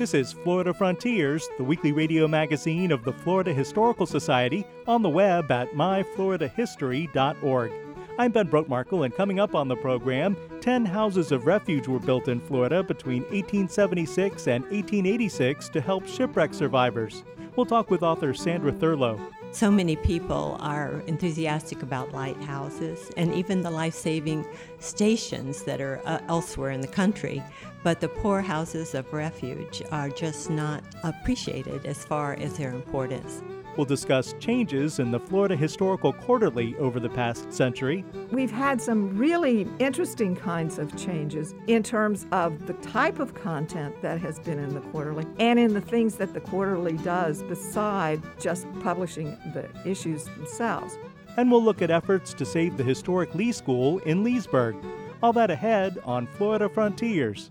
This is Florida Frontiers, the weekly radio magazine of the Florida Historical Society, on the web at myfloridahistory.org. I'm Ben Brotemarkle, and coming up on the program, 10 houses of refuge were built in Florida between 1876 and 1886 to help shipwreck survivors. We'll talk with author Sandra Thurlow. So many people are enthusiastic about lighthouses and even the life saving stations that are uh, elsewhere in the country, but the poor houses of refuge are just not appreciated as far as their importance. We'll discuss changes in the Florida Historical Quarterly over the past century. We've had some really interesting kinds of changes in terms of the type of content that has been in the quarterly and in the things that the quarterly does beside just publishing the issues themselves. And we'll look at efforts to save the historic Lee School in Leesburg. All that ahead on Florida Frontiers.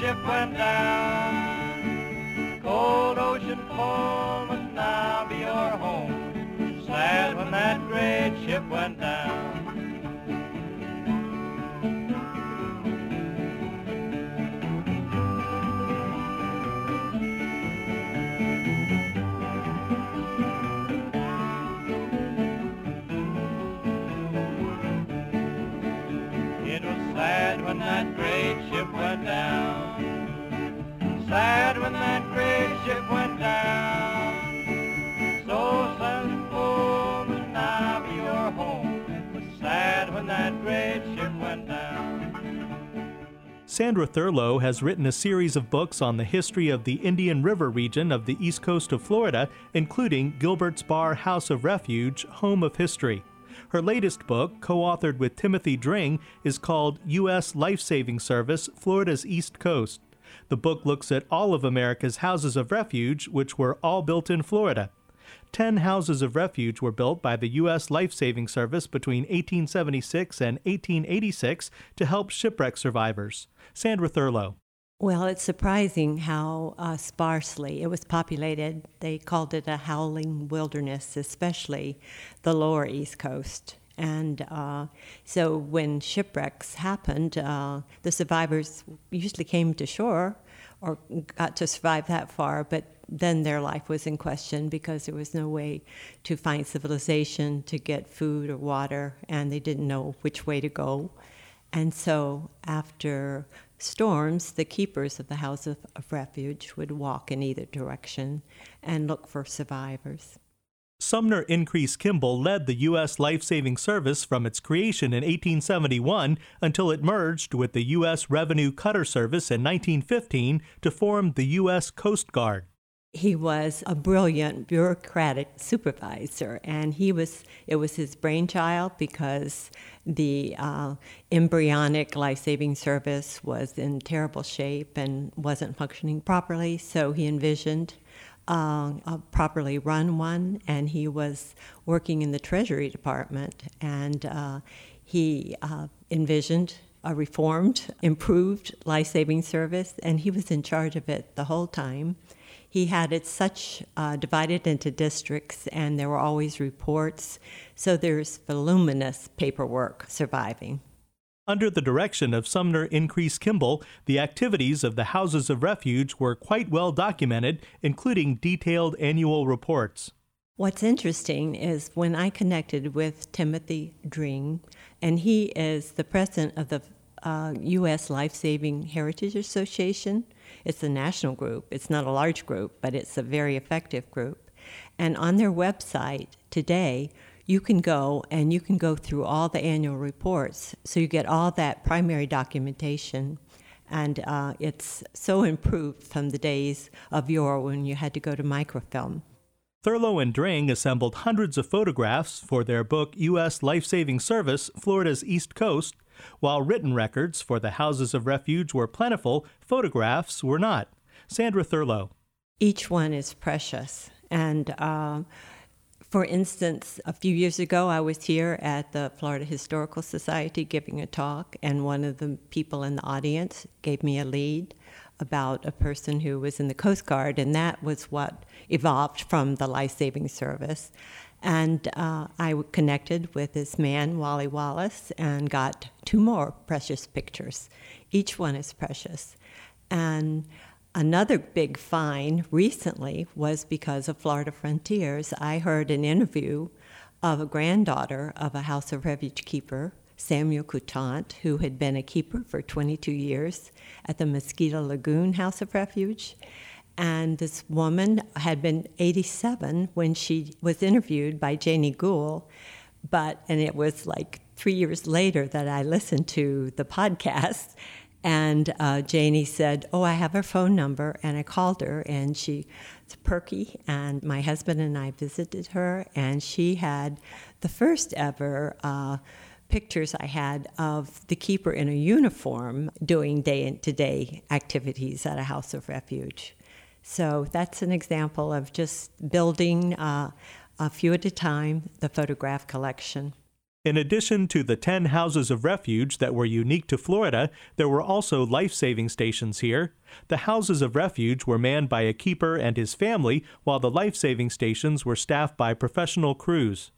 Ship went down. Sandra Thurlow has written a series of books on the history of the Indian River region of the east coast of Florida, including Gilbert's Bar House of Refuge, Home of History. Her latest book, co authored with Timothy Dring, is called U.S. Life Saving Service Florida's East Coast. The book looks at all of America's houses of refuge, which were all built in Florida. Ten houses of refuge were built by the U.S. Life Saving Service between 1876 and 1886 to help shipwreck survivors. Sandra Thurlow. Well, it's surprising how uh, sparsely it was populated. They called it a howling wilderness, especially the lower East Coast. And uh, so when shipwrecks happened, uh, the survivors usually came to shore or got to survive that far, but then their life was in question because there was no way to find civilization, to get food or water, and they didn't know which way to go. And so after storms, the keepers of the House of, of Refuge would walk in either direction and look for survivors. Sumner Increase Kimball led the U.S. Life Saving Service from its creation in 1871 until it merged with the U.S. Revenue Cutter Service in 1915 to form the U.S. Coast Guard. He was a brilliant bureaucratic supervisor, and he was it was his brainchild because the uh, embryonic life-saving service was in terrible shape and wasn't functioning properly. So he envisioned uh, a properly run one, and he was working in the Treasury Department, and uh, he uh, envisioned a reformed, improved life saving service, and he was in charge of it the whole time. He had it such uh, divided into districts, and there were always reports, so there's voluminous paperwork surviving. Under the direction of Sumner Increase Kimball, the activities of the Houses of Refuge were quite well documented, including detailed annual reports. What's interesting is when I connected with Timothy Dring, and he is the president of the uh, U.S. Life Saving Heritage Association. It's a national group. It's not a large group, but it's a very effective group. And on their website today, you can go and you can go through all the annual reports. So you get all that primary documentation. And uh, it's so improved from the days of yore when you had to go to microfilm. Thurlow and Dring assembled hundreds of photographs for their book U.S. Life Saving Service Florida's East Coast. While written records for the houses of refuge were plentiful, photographs were not. Sandra Thurlow. Each one is precious. And uh, for instance, a few years ago, I was here at the Florida Historical Society giving a talk, and one of the people in the audience gave me a lead about a person who was in the Coast Guard, and that was what evolved from the life saving service. And uh, I connected with this man, Wally Wallace, and got two more precious pictures. Each one is precious. And Another big find recently was because of Florida Frontiers. I heard an interview of a granddaughter of a House of Refuge keeper, Samuel Coutant, who had been a keeper for 22 years at the Mosquito Lagoon House of Refuge. And this woman had been 87 when she was interviewed by Janie Gould, but, and it was like three years later that I listened to the podcast and uh, Janie said, Oh, I have her phone number. And I called her, and she's perky. And my husband and I visited her, and she had the first ever. Uh, pictures I had of the keeper in a uniform doing day to day activities at a house of refuge. So that's an example of just building uh, a few at a time the photograph collection. In addition to the 10 houses of refuge that were unique to Florida, there were also life saving stations here. The houses of refuge were manned by a keeper and his family, while the life saving stations were staffed by professional crews.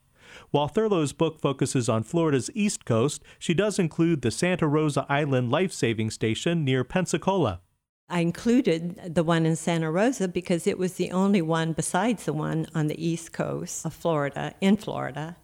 While Thurlow's book focuses on Florida's east coast, she does include the Santa Rosa Island life saving station near Pensacola. I included the one in Santa Rosa because it was the only one besides the one on the east coast of Florida, in Florida,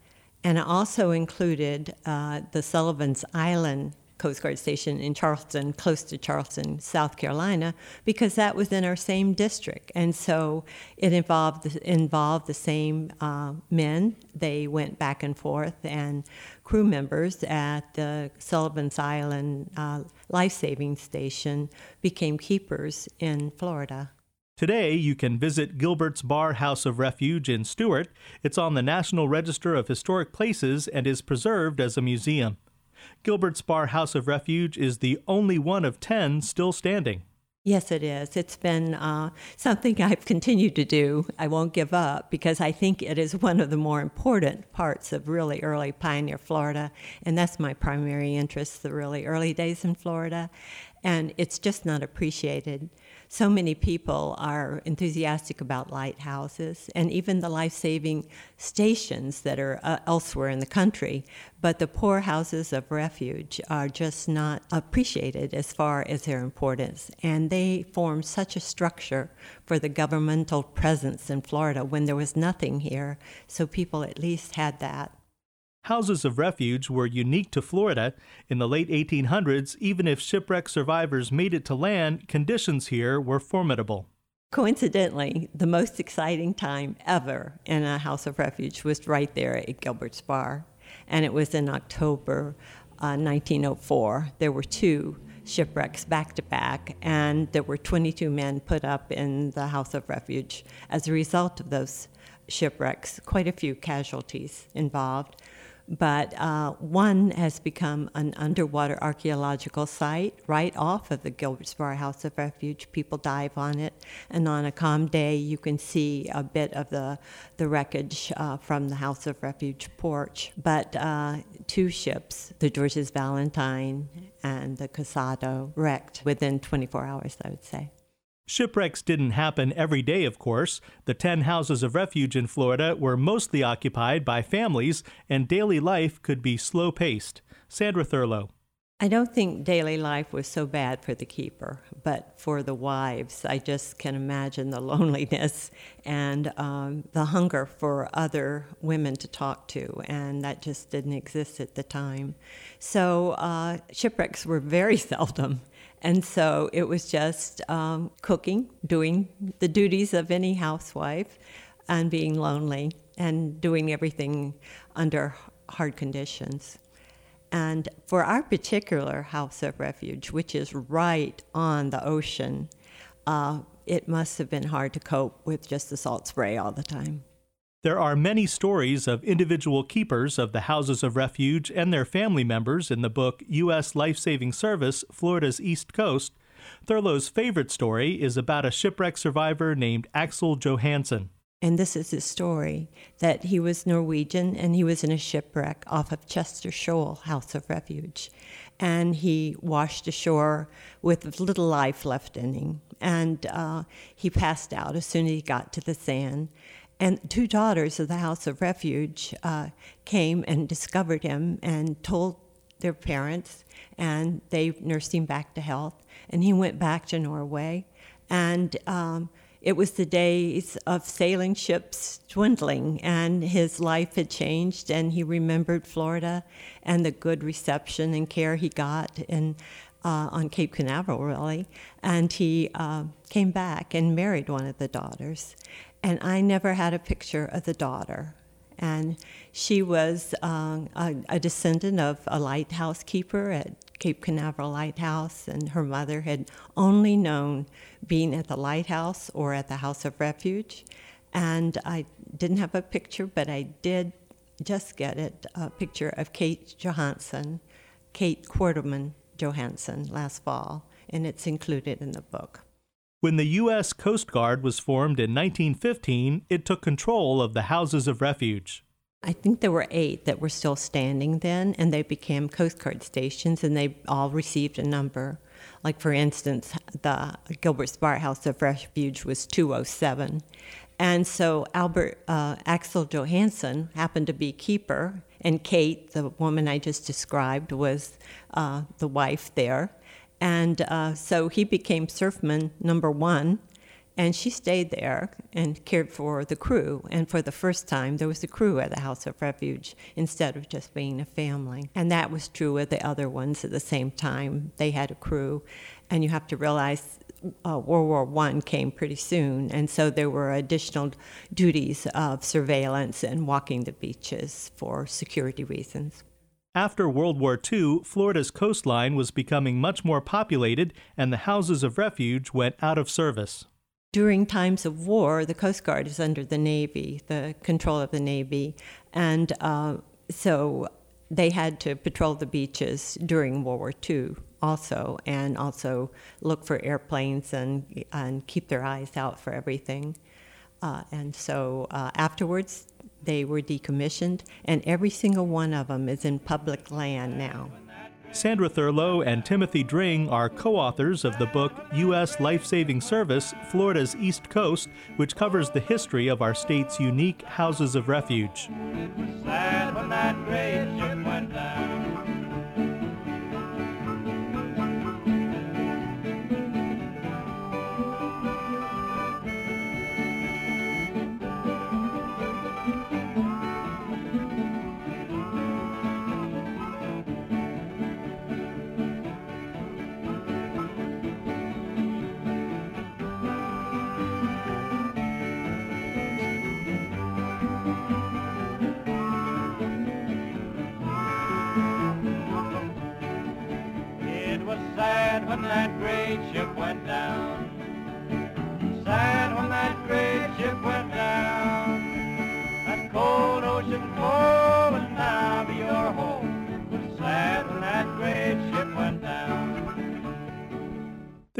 and also included uh, the Sullivan's Island Coast Guard Station in Charleston, close to Charleston, South Carolina, because that was in our same district. And so it involved, involved the same uh, men. They went back and forth, and crew members at the Sullivan's Island uh, Life Saving Station became keepers in Florida. Today, you can visit Gilbert's Bar House of Refuge in Stuart. It's on the National Register of Historic Places and is preserved as a museum. Gilbert's Bar House of Refuge is the only one of 10 still standing. Yes, it is. It's been uh, something I've continued to do. I won't give up because I think it is one of the more important parts of really early pioneer Florida. And that's my primary interest the really early days in Florida. And it's just not appreciated so many people are enthusiastic about lighthouses and even the life saving stations that are uh, elsewhere in the country. But the poor houses of refuge are just not appreciated as far as their importance. And they form such a structure for the governmental presence in Florida when there was nothing here. So people at least had that. Houses of refuge were unique to Florida. In the late 1800s, even if shipwreck survivors made it to land, conditions here were formidable. Coincidentally, the most exciting time ever in a house of refuge was right there at Gilbert's Bar, and it was in October uh, 1904. There were two shipwrecks back to back, and there were 22 men put up in the house of refuge as a result of those shipwrecks, quite a few casualties involved but uh, one has become an underwater archaeological site right off of the Gilbert's Bar House of Refuge. People dive on it, and on a calm day, you can see a bit of the, the wreckage uh, from the House of Refuge porch. But uh, two ships, the Georges Valentine and the Calzado, wrecked within 24 hours, I would say. Shipwrecks didn't happen every day, of course. The 10 houses of refuge in Florida were mostly occupied by families, and daily life could be slow paced. Sandra Thurlow. I don't think daily life was so bad for the keeper, but for the wives, I just can imagine the loneliness and um, the hunger for other women to talk to, and that just didn't exist at the time. So uh, shipwrecks were very seldom And so it was just um, cooking, doing the duties of any housewife, and being lonely and doing everything under hard conditions. And for our particular house of refuge, which is right on the ocean, uh, it must have been hard to cope with just the salt spray all the time. There are many stories of individual keepers of the houses of refuge and their family members in the book U.S. Life Saving Service Florida's East Coast. Thurlow's favorite story is about a shipwreck survivor named Axel Johansson. And this is his story that he was Norwegian and he was in a shipwreck off of Chester Shoal House of Refuge. And he washed ashore with little life left in him. And uh, he passed out as soon as he got to the sand. And two daughters of the House of Refuge uh, came and discovered him and told their parents, and they nursed him back to health. And he went back to Norway. And um, it was the days of sailing ships dwindling, and his life had changed, and he remembered Florida and the good reception and care he got in, uh, on Cape Canaveral, really. And he uh, came back and married one of the daughters and I never had a picture of the daughter. And she was um, a, a, descendant of a lighthouse keeper at Cape Canaveral Lighthouse, and her mother had only known being at the lighthouse or at the House of Refuge. And I didn't have a picture, but I did just get it a picture of Kate Johansson, Kate Quarterman Johansson, last fall, and it's included in the book. When the U.S. Coast Guard was formed in 1915, it took control of the houses of refuge. I think there were eight that were still standing then, and they became Coast Guard stations, and they all received a number. Like, for instance, the Gilbert's Bar House of Refuge was 207. And so Albert uh, Axel Johansson happened to be keeper, and Kate, the woman I just described, was uh, the wife there. And uh, so he became surfman number one, and she stayed there and cared for the crew. And for the first time, there was a crew at the House of Refuge instead of just being a family. And that was true of the other ones at the same time. They had a crew. And you have to realize uh, World War I came pretty soon, and so there were additional duties of surveillance and walking the beaches for security reasons. After World War II, Florida's coastline was becoming much more populated and the houses of refuge went out of service. During times of war, the Coast Guard is under the Navy, the control of the Navy, and uh, so they had to patrol the beaches during World War II also, and also look for airplanes and, and keep their eyes out for everything. Uh, and so uh, afterwards, they were decommissioned, and every single one of them is in public land now. Sandra Thurlow and Timothy Dring are co authors of the book U.S. Life Saving Service Florida's East Coast, which covers the history of our state's unique houses of refuge.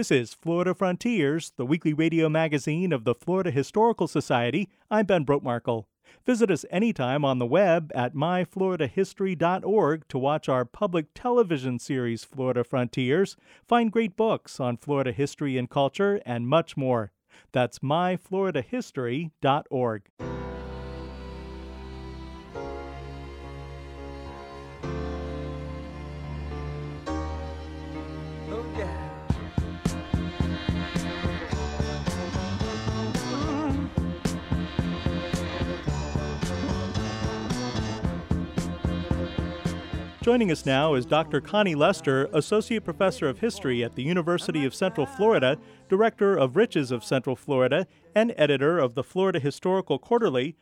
This is Florida Frontiers, the weekly radio magazine of the Florida Historical Society. I'm Ben Brotemarkle. Visit us anytime on the web at myfloridahistory.org to watch our public television series, Florida Frontiers, find great books on Florida history and culture, and much more. That's myfloridahistory.org. Joining us now is Dr. Connie Lester, Associate Professor of History at the University of Central Florida, Director of Riches of Central Florida, and editor of the Florida Historical Quarterly.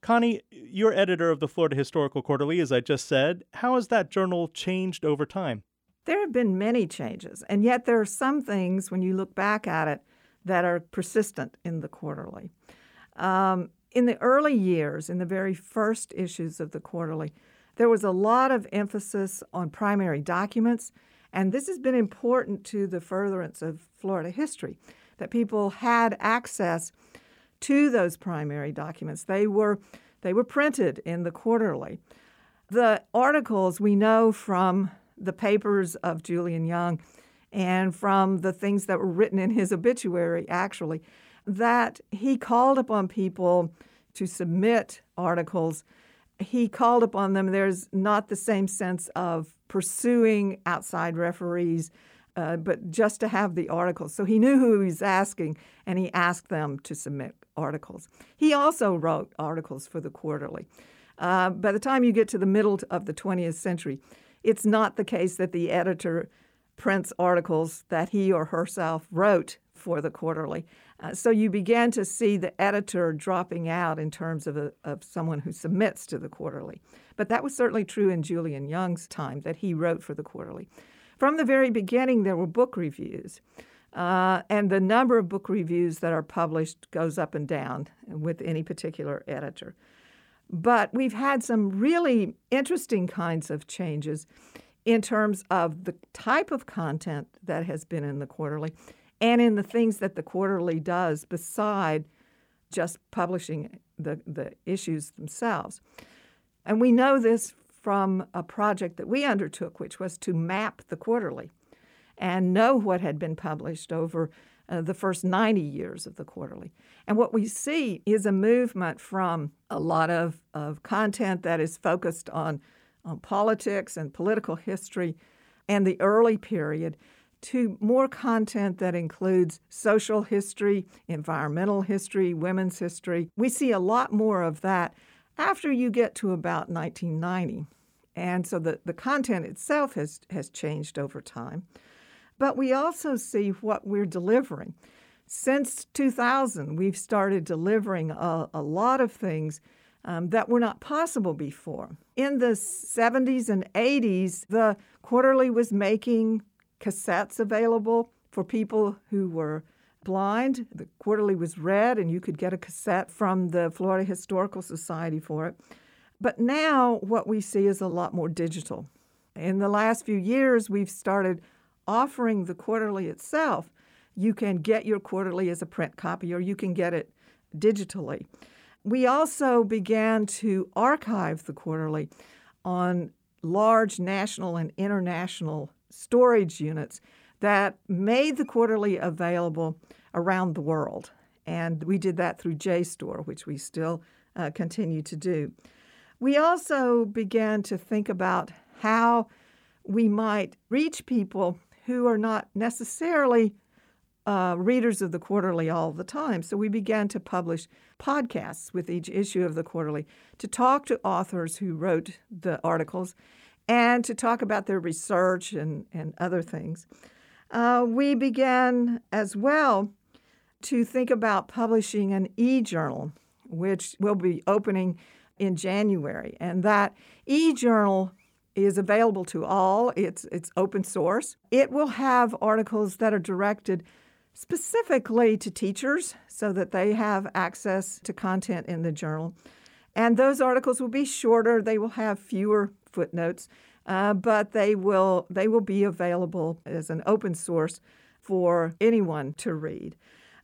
Connie, you're editor of the Florida Historical Quarterly, as I just said. How has that journal changed over time? There have been many changes, and yet there are some things, when you look back at it, that are persistent in the quarterly. Um, in the early years, in the very first issues of the quarterly, there was a lot of emphasis on primary documents, and this has been important to the furtherance of Florida history, that people had access to those primary documents. They were they were printed in the quarterly. The articles we know from the papers of Julien Yonge and from the things that were written in his obituary, actually, that he called upon people to submit articles. He called upon them. There's not the same sense of pursuing outside referees, uh, but just to have the articles. So he knew who he was asking, and he asked them to submit articles. He also wrote articles for the quarterly. Uh, by the time you get to the middle of the 20th century, it's not the case that the editor prints articles that he or herself wrote for the quarterly. Uh, so you began to see the editor dropping out in terms of, a, of someone who submits to the quarterly. But that was certainly true in Julien Yonge's time that he wrote for the quarterly. From the very beginning, there were book reviews. Uh, and the number of book reviews that are published goes up and down with any particular editor. But we've had some really interesting kinds of changes in terms of the type of content that has been in the quarterly and in the things that the quarterly does beside just publishing the, the issues themselves. And we know this from a project that we undertook, which was to map the quarterly and know what had been published over uh, the first 90 years of the quarterly. And what we see is a movement from a lot of, of content that is focused on, on politics and political history and the early period to more content that includes social history, environmental history, women's history. We see a lot more of that after you get to about 1990. And so the, the content itself has, has changed over time. But we also see what we're delivering. Since 2000, we've started delivering a, a lot of things um, that were not possible before. In the 70s and 80s, the quarterly was making cassettes available for people who were blind. The quarterly was read, and you could get a cassette from the Florida Historical Society for it. But now, what we see is a lot more digital. In the last few years, we've started offering the quarterly itself, you can get your quarterly as a print copy or you can get it digitally. We also began to archive the quarterly on large national and international storage units that made the quarterly available around the world. And we did that through JSTOR, which we still uh, continue to do. We also began to think about how we might reach people who are not necessarily uh, readers of the quarterly all the time. So we began to publish podcasts with each issue of the quarterly to talk to authors who wrote the articles and to talk about their research and, and other things. Uh, we began as well to think about publishing an e journal, which will be opening in January. And that e journal is available to all. It's it's open source. It will have articles that are directed specifically to teachers so that they have access to content in the journal. And those articles will be shorter. They will have fewer footnotes, uh, but they will they will be available as an open source for anyone to read.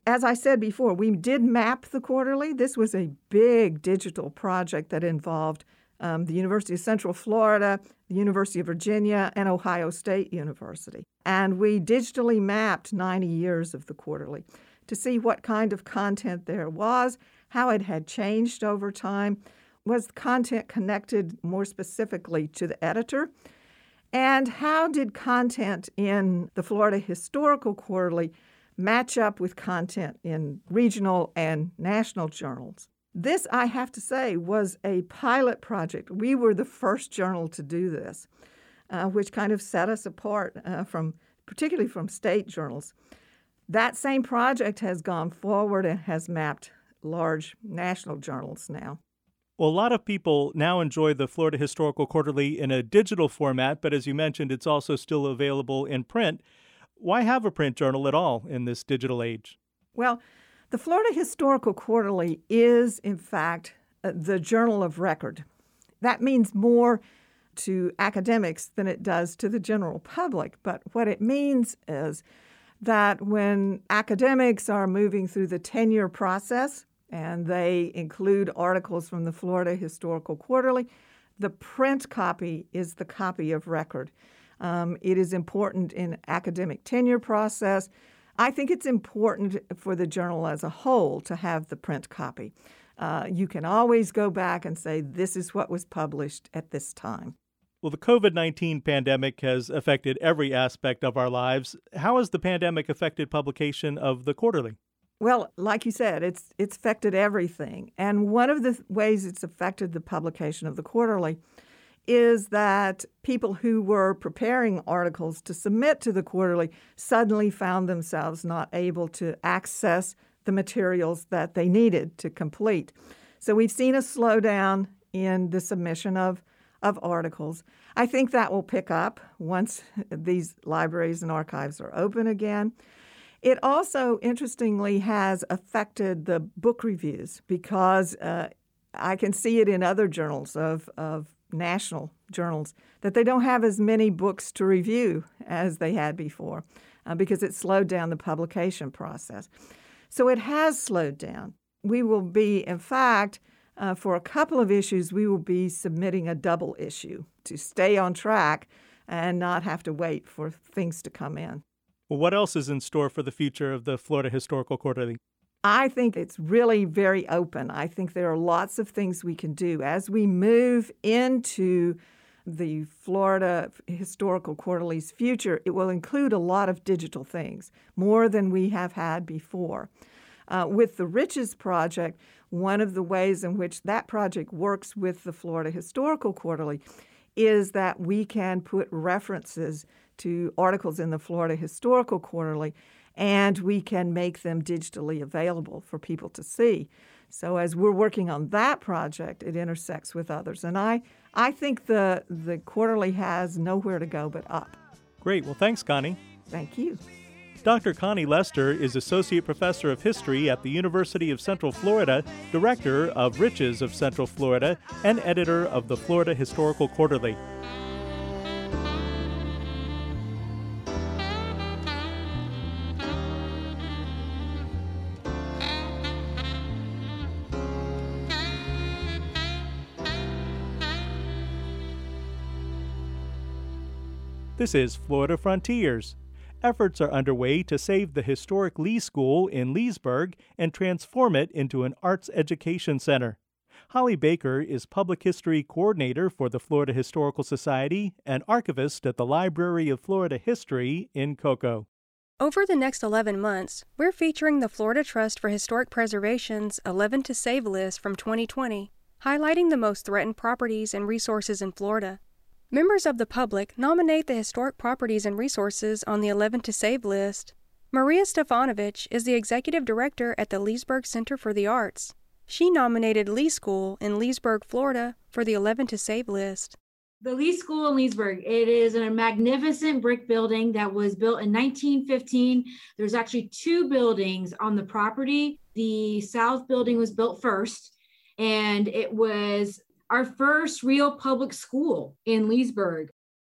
As I said before, we did map the quarterly. This was a big digital project that involved um, the University of Central Florida, the University of Virginia, and Ohio State University. And we digitally mapped 90 years of the quarterly to see what kind of content there was, how it had changed over time, was the content connected more specifically to the editor, and how did content in the Florida Historical Quarterly match up with content in regional and national journals. This, I have to say, was a pilot project. We were the first journal to do this, uh, which kind of set us apart uh, from, particularly from state journals. That same project has gone forward and has mapped large national journals now. Well, a lot of people now enjoy the Florida Historical Quarterly in a digital format, but as you mentioned, it's also still available in print. Why have a print journal at all in this digital age? Well, the Florida Historical Quarterly is, in fact, uh, the journal of record. That means more to academics than it does to the general public. But what it means is that when academics are moving through the tenure process, and they include articles from the Florida Historical Quarterly, the print copy is the copy of record. Um, it is important in academic tenure process I think it's important for the journal as a whole to have the print copy. Uh, you can always go back and say, this is what was published at this time. Well, the COVID 19 pandemic has affected every aspect of our lives. How has the pandemic affected publication of the quarterly? Well, like you said, it's it's affected everything. And one of the ways it's affected the publication of the quarterly is that people who were preparing articles to submit to the quarterly suddenly found themselves not able to access the materials that they needed to complete. So we've seen a slowdown in the submission of, of articles. I think that will pick up once these libraries and archives are open again. It also, interestingly, has affected the book reviews because uh, I can see it in other journals of, of national journals that they don't have as many books to review as they had before uh, because it slowed down the publication process. So it has slowed down. We will be, in fact, uh, for a couple of issues, we will be submitting a double issue to stay on track and not have to wait for things to come in. Well, what else is in store for the future of the Florida Historical Quarterly? I think it's really very open. I think there are lots of things we can do as we move into the Florida Historical Quarterly's future. It will include a lot of digital things, more than we have had before. Uh, with the Riches Project, one of the ways in which that project works with the Florida Historical Quarterly is that we can put references to articles in the Florida Historical Quarterly and we can make them digitally available for people to see. So as we're working on that project, it intersects with others. And I, I think the, the quarterly has nowhere to go but up. Great. Well, thanks, Connie. Thank you. Dr. Connie Lester is Associate Professor of History at the University of Central Florida, Director of Riches of Central Florida, and editor of the Florida Historical Quarterly. This is Florida Frontiers. Efforts are underway to save the historic Lee School in Leesburg and transform it into an arts education center. Holly Baker is Public History Coordinator for the Florida Historical Society and archivist at the Library of Florida History in Cocoa. Over the next 11 months, we're featuring the Florida Trust for Historic Preservation's 11 to Save list from 2020, highlighting the most threatened properties and resources in Florida. Members of the public nominate the historic properties and resources on the 11 to Save list. Maria Stefanovich is the executive director at the Leesburg Center for the Arts. She nominated Lee School in Leesburg, Florida for the 11 to Save list. The Lee School in Leesburg, it is a magnificent brick building that was built in 1915. There's actually two buildings on the property. The south building was built first, and it was our first real public school in Leesburg.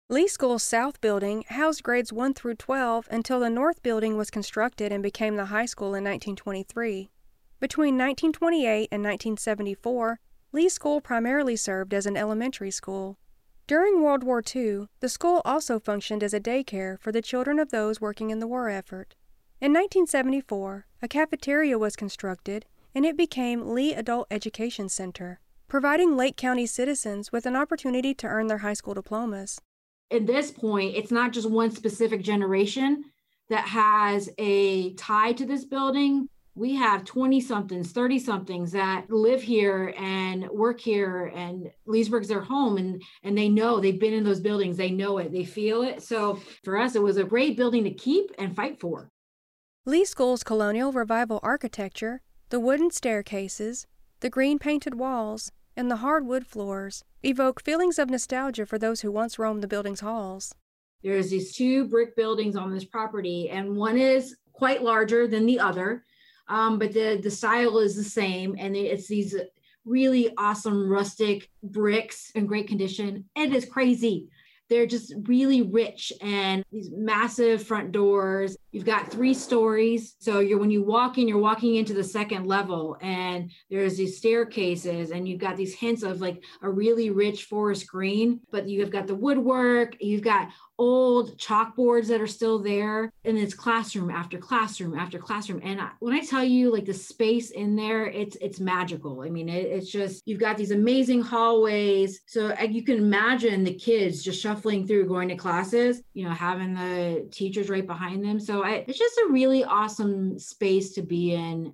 Lee School's South Building housed grades 1 through 12 until the North Building was constructed and became the high school in 1923. Between 1928 and 1974, Lee School primarily served as an elementary school. During World War II, the school also functioned as a daycare for the children of those working in the war effort. In 1974, a cafeteria was constructed and it became Lee Adult Education Center providing Lake County citizens with an opportunity to earn their high school diplomas. At this point, it's not just one specific generation that has a tie to this building. we have 20 somethings 30 somethings that live here and work here and leesburg's their home and and they know they've been in those buildings they know it they feel it so for us it was a great building to keep and fight for lee school's colonial revival architecture the wooden staircases the green painted walls and the hardwood floors evoke feelings of nostalgia for those who once roamed the building's halls there's these two brick buildings on this property and one is quite larger than the other um, but the the style is the same, and it's these really awesome rustic bricks in great condition. It is crazy. They're just really rich and these massive front doors. You've got three stories. So you're when you walk in, you're walking into the second level and there's these staircases and you've got these hints of like a really rich forest green, but you've got the woodwork, you've got old chalkboards that are still there and it's classroom after classroom after classroom. And I, when i tell you like the space in there it's it's magical. I mean it, it's just you've got these amazing hallways. So you can imagine the kids just shuffling through going to classes you know having the teachers right behind them. So I, it's just a really awesome space to be in.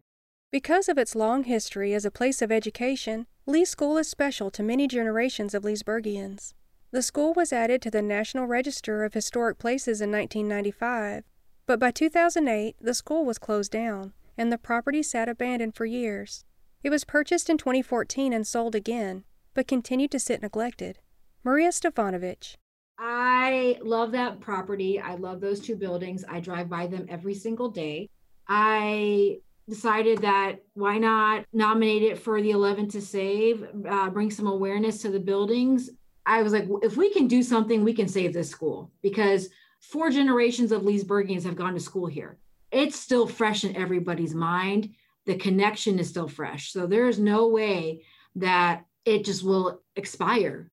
Because of its long history as a place of education lee school is special to many generations of leesburgians the school was added to the National Register of Historic Places in 1995, but by 2008 the school was closed down, and the property sat abandoned for years. It was purchased in 2014 and sold again, but continued to sit neglected. Maria Stefanovich. I love that property. I love those two buildings. I drive by them every single day. I decided that why not nominate it for the 11 to save, uh, bring some awareness to the buildings I was like, if we can do something, we can save this school because four generations of Leesburgians have gone to school here. It's still fresh in everybody's mind. The connection is still fresh. So there is no way that it just will expire.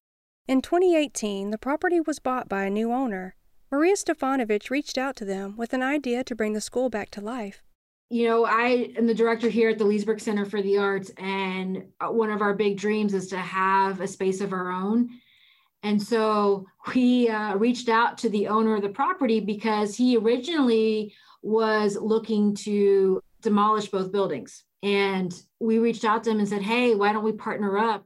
In 2018, the property was bought by a new owner. Maria Stefanovich reached out to them with an idea to bring the school back to life. You know, I am the director here at the Leesburg Center for the Arts, and uh, one of our big dreams is to have a space of our own and so we uh, reached out to the owner of the property because he originally was looking to demolish both buildings. And we reached out to him and said, hey, why don't we partner up?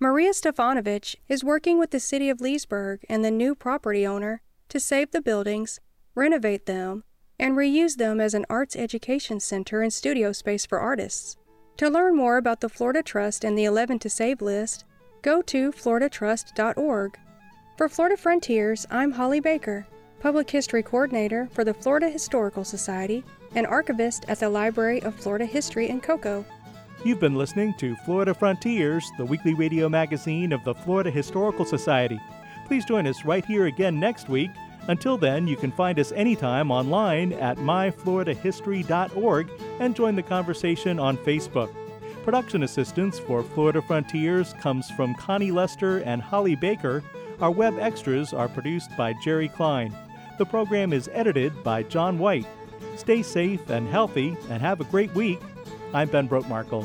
Maria Stefanovich is working with the city of Leesburg and the new property owner to save the buildings, renovate them, and reuse them as an arts education center and studio space for artists. To learn more about the Florida Trust and the 11 to Save list, go to floridatrust.org. For Florida Frontiers, I'm Holly Baker, Public History Coordinator for the Florida Historical Society and archivist at the Library of Florida History in Cocoa. You've been listening to Florida Frontiers, the weekly radio magazine of the Florida Historical Society. Please join us right here again next week. Until then, you can find us anytime online at myfloridahistory.org and join the conversation on Facebook. Production assistance for Florida Frontiers comes from Connie Lester and Holly Baker. Our web extras are produced by Jerry Klein. The program is edited by John White. Stay safe and healthy and have a great week. I'm Ben Brotemarkle.